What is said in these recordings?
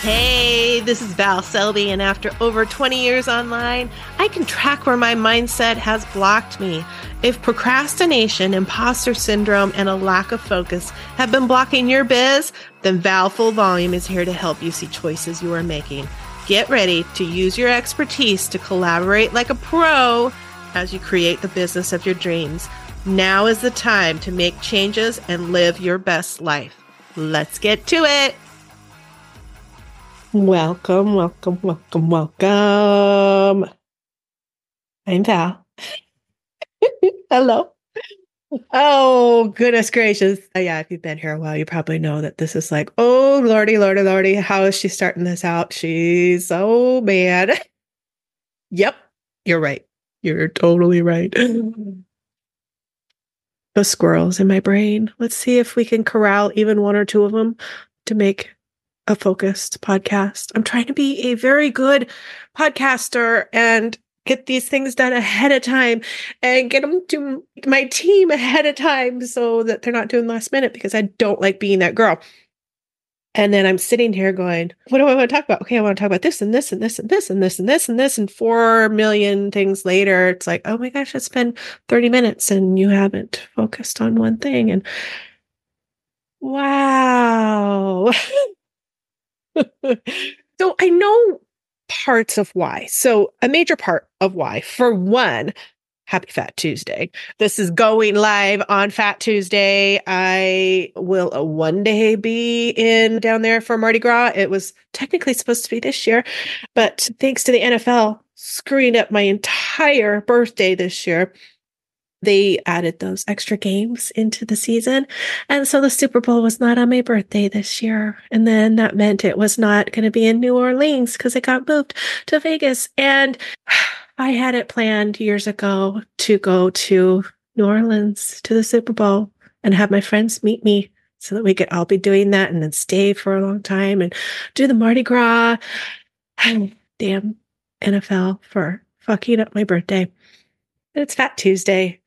Hey, this is Val Selby, and after over 20 years online, I can track where my mindset has blocked me. If procrastination, imposter syndrome, and a lack of focus have been blocking your biz, then Val Full Volume is here to help you see choices you are making. Get ready to use your expertise to collaborate like a pro as you create the business of your dreams. Now is the time to make changes and live your best life. Let's get to it. Welcome, welcome, welcome, welcome. I'm Val. Hello. Oh, goodness gracious. Uh, yeah, if you've been here a while, you probably know that this is like, oh, lordy, lordy, lordy. How is she starting this out? She's so bad. yep, you're right. You're totally right. the squirrels in my brain. Let's see if we can corral even one or two of them to make a focused podcast. I'm trying to be a very good podcaster and get these things done ahead of time and get them to my team ahead of time so that they're not doing last minute because I don't like being that girl. And then I'm sitting here going, what do I want to talk about? Okay, I want to talk about this and this and this and this and this and this and this. And four million things later, it's like, oh my gosh, it's been 30 minutes and you haven't focused on one thing. And wow. so I know parts of why. So a major part of why, for one, Happy Fat Tuesday. This is going live on Fat Tuesday. I will uh, one day be in down there for Mardi Gras. It was technically supposed to be this year, but thanks to the NFL screwing up my entire birthday this year, they added those extra games into the season. And so the Super Bowl was not on my birthday this year. And then that meant it was not going to be in New Orleans because it got moved to Vegas. And I had it planned years ago to go to New Orleans to the Super Bowl and have my friends meet me so that we could all be doing that and then stay for a long time and do the Mardi Gras. Damn NFL for fucking up my birthday. It's Fat Tuesday.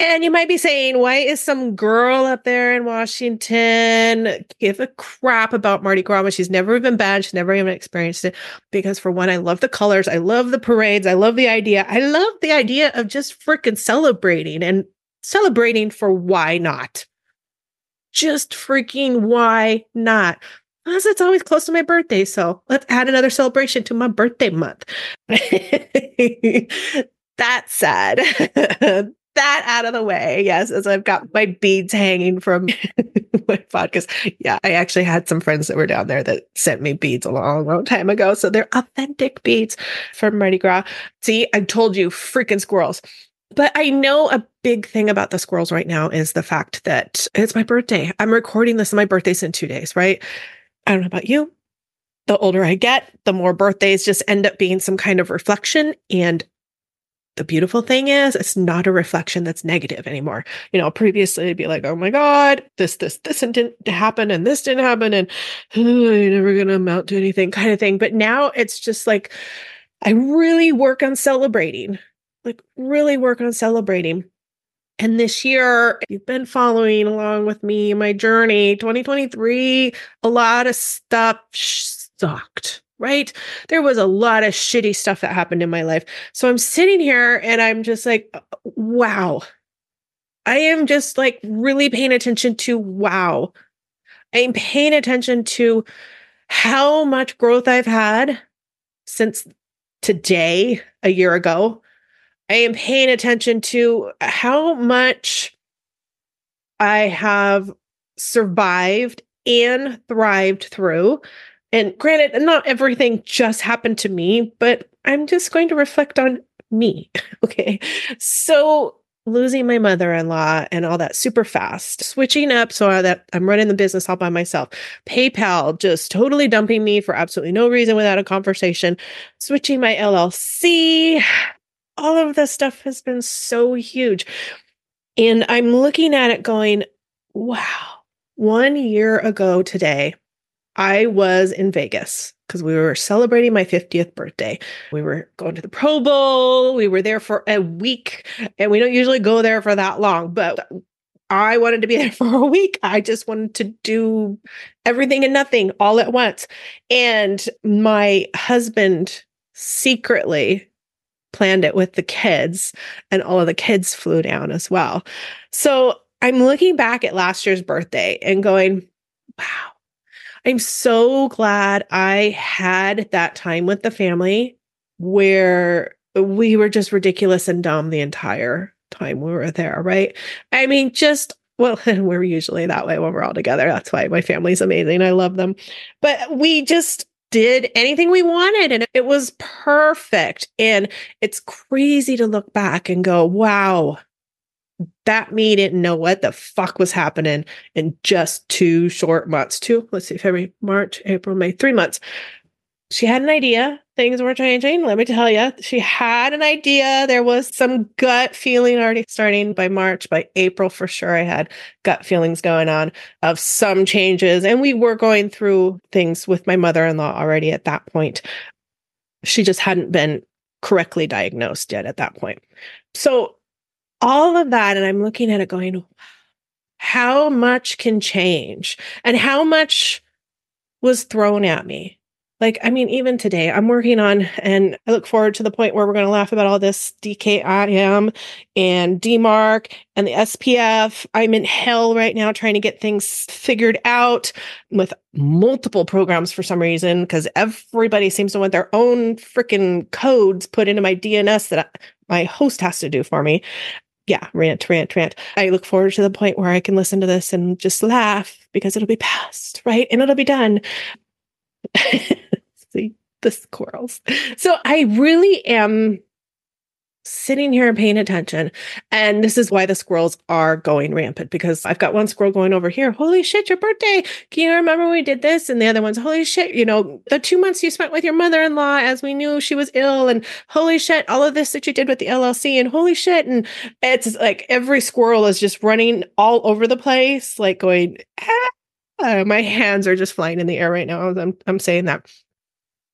And you might be saying, why is some girl up there in Washington give a crap about Mardi Gras when she's never even been? She's never even experienced it. Because for one, I love the colors. I love the parades. I love the idea. I love the idea of just freaking celebrating and celebrating for why not? Just freaking why not? Plus, it's always close to my birthday. So let's add another celebration to my birthday month. that said, that out of the way. Yes, as I've got my beads hanging from my podcast. Yeah, I actually had some friends that were down there that sent me beads a long, long time ago. So they're authentic beads from Mardi Gras. See, I told you, freaking squirrels. But I know a big thing about the squirrels right now is the fact that it's my birthday. I'm recording this, my birthday's in two days, right? I don't know about you. The older I get, the more birthdays just end up being some kind of reflection. And the beautiful thing is it's not a reflection that's negative anymore. You know, previously it'd be like, oh my God, this, this, this didn't happen and this didn't happen and oh, you're never going to amount to anything kind of thing. But now it's just like, I really work on celebrating, like really work on celebrating. And this year, you've been following along with me, my journey, 2023, a lot of stuff sucked right? There was a lot of shitty stuff that happened in my life. So I'm sitting here and I'm just like, uh, wow. I am just like really paying attention to wow. I'm paying attention to how much growth I've had since today, a year ago. I am paying attention to how much I have survived and thrived through and granted, not everything just happened to me, but I'm just going to reflect on me. Okay. So losing my mother-in-law and all that super fast, switching up so that I'm running the business all by myself. PayPal just totally dumping me for absolutely no reason without a conversation, switching my LLC. All of this stuff has been so huge. And I'm looking at it going, wow, one year ago today, I was in Vegas because we were celebrating my 50th birthday. We were going to the Pro Bowl. We were there for a week, and we don't usually go there for that long, but I wanted to be there for a week. I just wanted to do everything and nothing all at once. And my husband secretly planned it with the kids, and all of the kids flew down as well. So I'm looking back at last year's birthday and going, wow, I'm so glad I had that time with the family where we were just ridiculous and dumb the entire time we were there, right? I mean, just well, we're usually that way when we're all together. That's why my family's amazing. I love them. But we just did anything we wanted and it was perfect. And it's crazy to look back and go, wow, that me didn't know what the fuck was happening in just two short months. Two, let's see, February, March, April, May, three months. She had an idea. Things were changing. Let me tell you, she had an idea. There was some gut feeling already starting by March. By April, for sure, I had gut feelings going on of some changes. And we were going through things with my mother in law already at that point. She just hadn't been correctly diagnosed yet at that point. So all of that. And I'm looking at it going, how much can change and how much was thrown at me? Like, I mean, even today, I'm working on, and I look forward to the point where we're going to laugh about all this DKIM and DMARC and the SPF. I'm in hell right now trying to get things figured out with multiple programs for some reason, because everybody seems to want their own freaking codes put into my DNS that my host has to do for me yeah, rant, rant, rant. I look forward to the point where I can listen to this and just laugh because it'll be past, right? And it'll be done. See the squirrels. So I really am sitting here and paying attention. And this is why the squirrels are going rampant because I've got one squirrel going over here. Holy shit, your birthday. Can you remember we did this? And the other one's, holy shit, you know, the two months you spent with your mother in law as we knew she was ill. And holy shit, all of this that you did with the LLC. And holy shit. And it's like every squirrel is just running all over the place, like going, ah. my hands are just flying in the air right now. I'm, I'm saying that.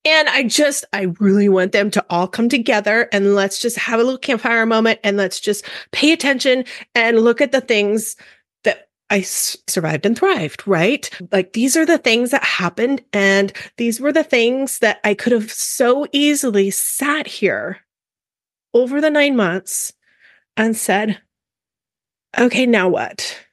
And I just, I really want them to all come together and let's just have a little campfire moment and let's just pay attention and look at the things that I s- survived and thrived, right? Like these are the things that happened. And these were the things that I could have so easily sat here over the nine months and said, okay, now what?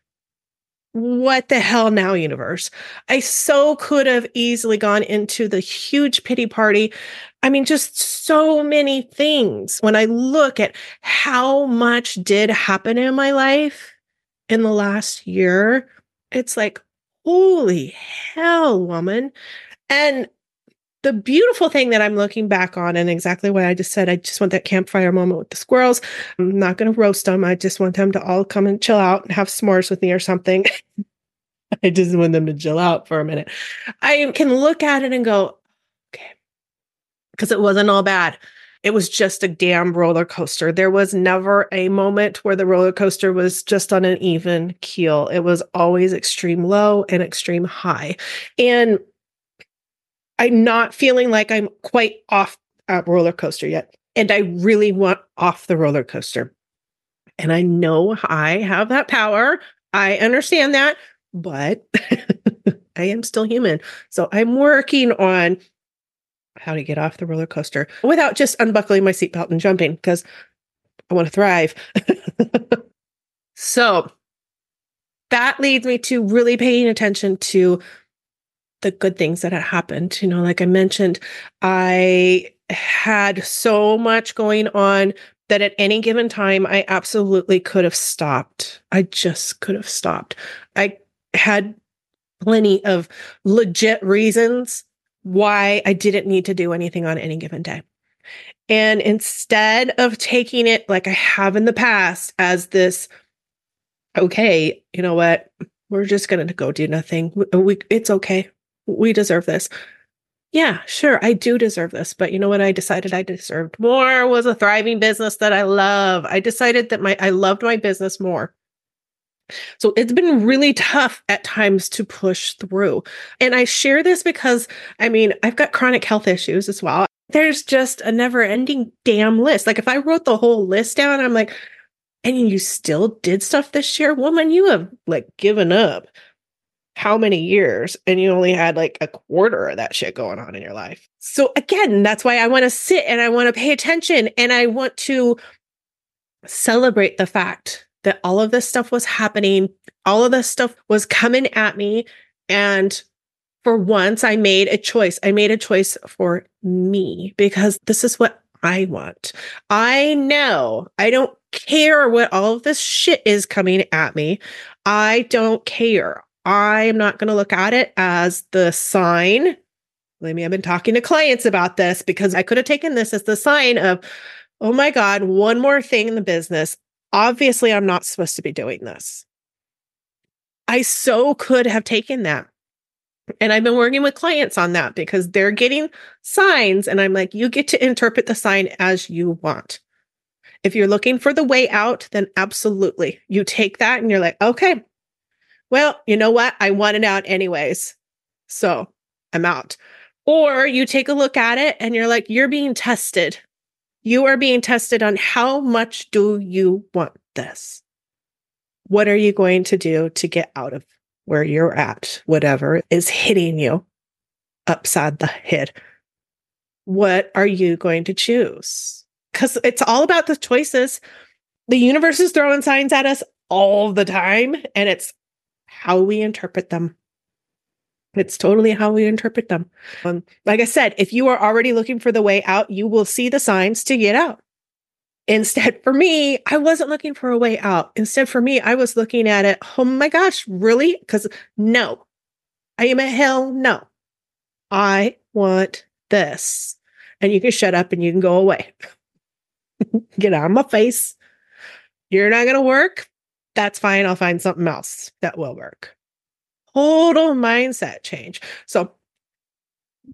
What the hell now, universe? I so could have easily gone into the huge pity party. I mean, just so many things. When I look at how much did happen in my life in the last year, it's like, holy hell, woman. And the beautiful thing that I'm looking back on, and exactly what I just said, I just want that campfire moment with the squirrels. I'm not going to roast them. I just want them to all come and chill out and have s'mores with me or something. I just want them to chill out for a minute. I can look at it and go, okay, because it wasn't all bad. It was just a damn roller coaster. There was never a moment where the roller coaster was just on an even keel. It was always extreme low and extreme high. And I'm not feeling like I'm quite off a roller coaster yet. And I really want off the roller coaster. And I know I have that power. I understand that, but I am still human. So I'm working on how to get off the roller coaster without just unbuckling my seatbelt and jumping because I want to thrive. so that leads me to really paying attention to the good things that had happened. You know, like I mentioned, I had so much going on that at any given time, I absolutely could have stopped. I just could have stopped. I had plenty of legit reasons why I didn't need to do anything on any given day. And instead of taking it like I have in the past as this, okay, you know what? We're just going to go do nothing. We, it's okay we deserve this. Yeah, sure, I do deserve this. But you know what? I decided I deserved more was a thriving business that I love. I decided that my I loved my business more. So it's been really tough at times to push through. And I share this because I mean, I've got chronic health issues as well. There's just a never ending damn list. Like if I wrote the whole list down, I'm like, and you still did stuff this year, woman, you have like given up how many years and you only had like a quarter of that shit going on in your life. So again, that's why I want to sit and I want to pay attention and I want to celebrate the fact that all of this stuff was happening, all of this stuff was coming at me and for once I made a choice. I made a choice for me because this is what I want. I know I don't care what all of this shit is coming at me. I don't care. I'm not going to look at it as the sign. Believe me, I've been talking to clients about this because I could have taken this as the sign of, oh my God, one more thing in the business. Obviously, I'm not supposed to be doing this. I so could have taken that. And I've been working with clients on that because they're getting signs. And I'm like, you get to interpret the sign as you want. If you're looking for the way out, then absolutely. You take that and you're like, okay, well, you know what? I want it out anyways. So I'm out. Or you take a look at it and you're like, you're being tested. You are being tested on how much do you want this? What are you going to do to get out of where you're at, whatever is hitting you upside the head? What are you going to choose? Because it's all about the choices. The universe is throwing signs at us all the time, and it's how we interpret them. It's totally how we interpret them. Um, like I said, if you are already looking for the way out, you will see the signs to get out. Instead, for me, I wasn't looking for a way out. Instead, for me, I was looking at it, oh my gosh, really? Because no, I am a hell no. I want this. And you can shut up and you can go away. Get out of my face. You're not going to work that's fine. I'll find something else that will work. Total mindset change. So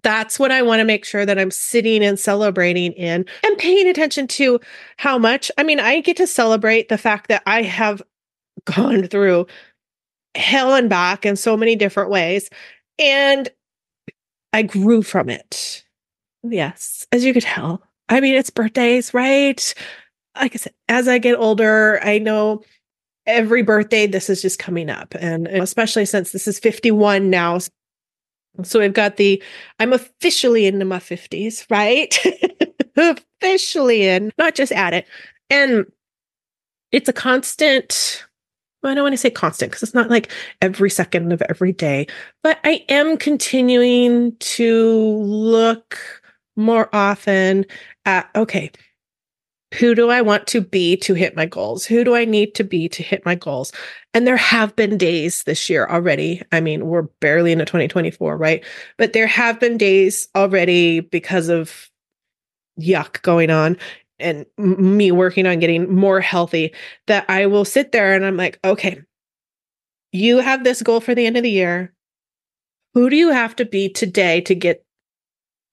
that's what I want to make sure that I'm sitting and celebrating in and paying attention to how much. I mean, I get to celebrate the fact that I have gone through hell and back in so many different ways. And I grew from it. Yes, as you could tell. I mean, it's birthdays, right? Like I said, as I get older, I know every birthday this is just coming up. And especially since this is 51 now. So we've got the i'm officially into my 50s right? Officially in not just at it. And it's a constant well, I don't want to say constant because it's not like every second of every day, but I am continuing to look more often at okay, who do I want to be to hit my goals? Who do I need to be to hit my goals? And there have been days this year already. I mean, we're barely into 2024, right? But there have been days already because of yuck going on and me working on getting more healthy that I will sit there and I'm like, okay, you have this goal for the end of the year. Who do you have to be today to get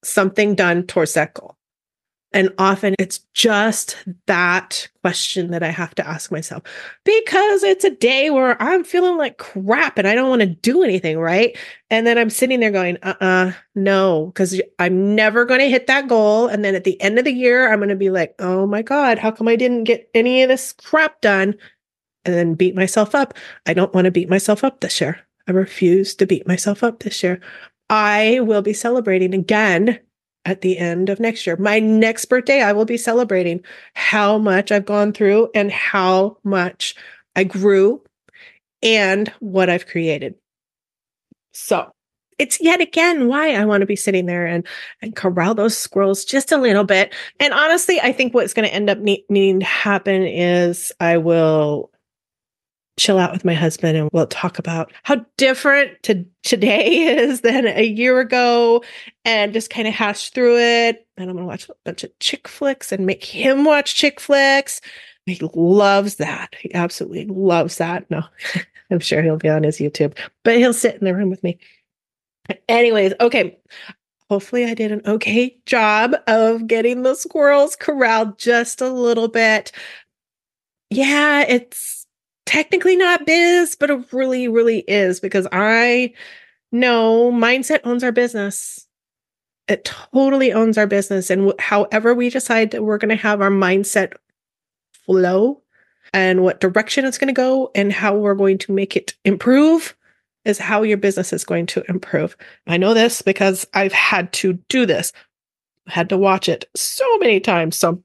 something done towards that goal? And often it's just that question that I have to ask myself because it's a day where I'm feeling like crap and I don't want to do anything, right? And then I'm sitting there going, uh uh-uh, uh no, because I'm never going to hit that goal. And then at the end of the year, I'm going to be like, oh my God, how come I didn't get any of this crap done? And then beat myself up. I don't want to beat myself up this year. I refuse to beat myself up this year. I will be celebrating again at the end of next year. My next birthday, I will be celebrating how much I've gone through and how much I grew and what I've created. So it's yet again why I want to be sitting there and, and corral those squirrels just a little bit. And honestly, I think what's going to end up ne- needing to happen is I will chill out with my husband and we'll talk about how different to today is than a year ago and just kind of hash through it. And I'm going to watch a bunch of chick flicks and make him watch chick flicks. He loves that. He absolutely loves that. No, I'm sure he'll be on his YouTube, but he'll sit in the room with me. Anyways, okay. Hopefully, I did an okay job of getting the squirrels corralled just a little bit. Yeah, it's technically not biz, but it really, really is because I know mindset owns our business. It totally owns our business. And however we decide that we're going to have our mindset flow, and what direction it's going to go and how we're going to make it improve is how your business is going to improve. I know this because I've had to do this, I had to watch it so many times. So,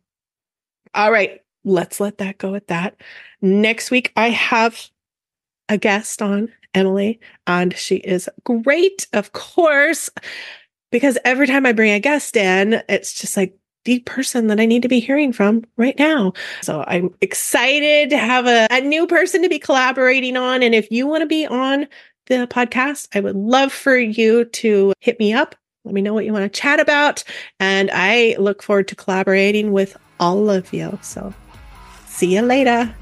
all right, let's let that go at that. Next week, I have a guest on, Emily, and she is great, of course, because every time I bring a guest in, it's just like, the person that I need to be hearing from right now. So I'm excited to have a, a new person to be collaborating on. And if you want to be on the podcast, I would love for you to hit me up. Let me know what you want to chat about. And I look forward to collaborating with all of you. So see you later.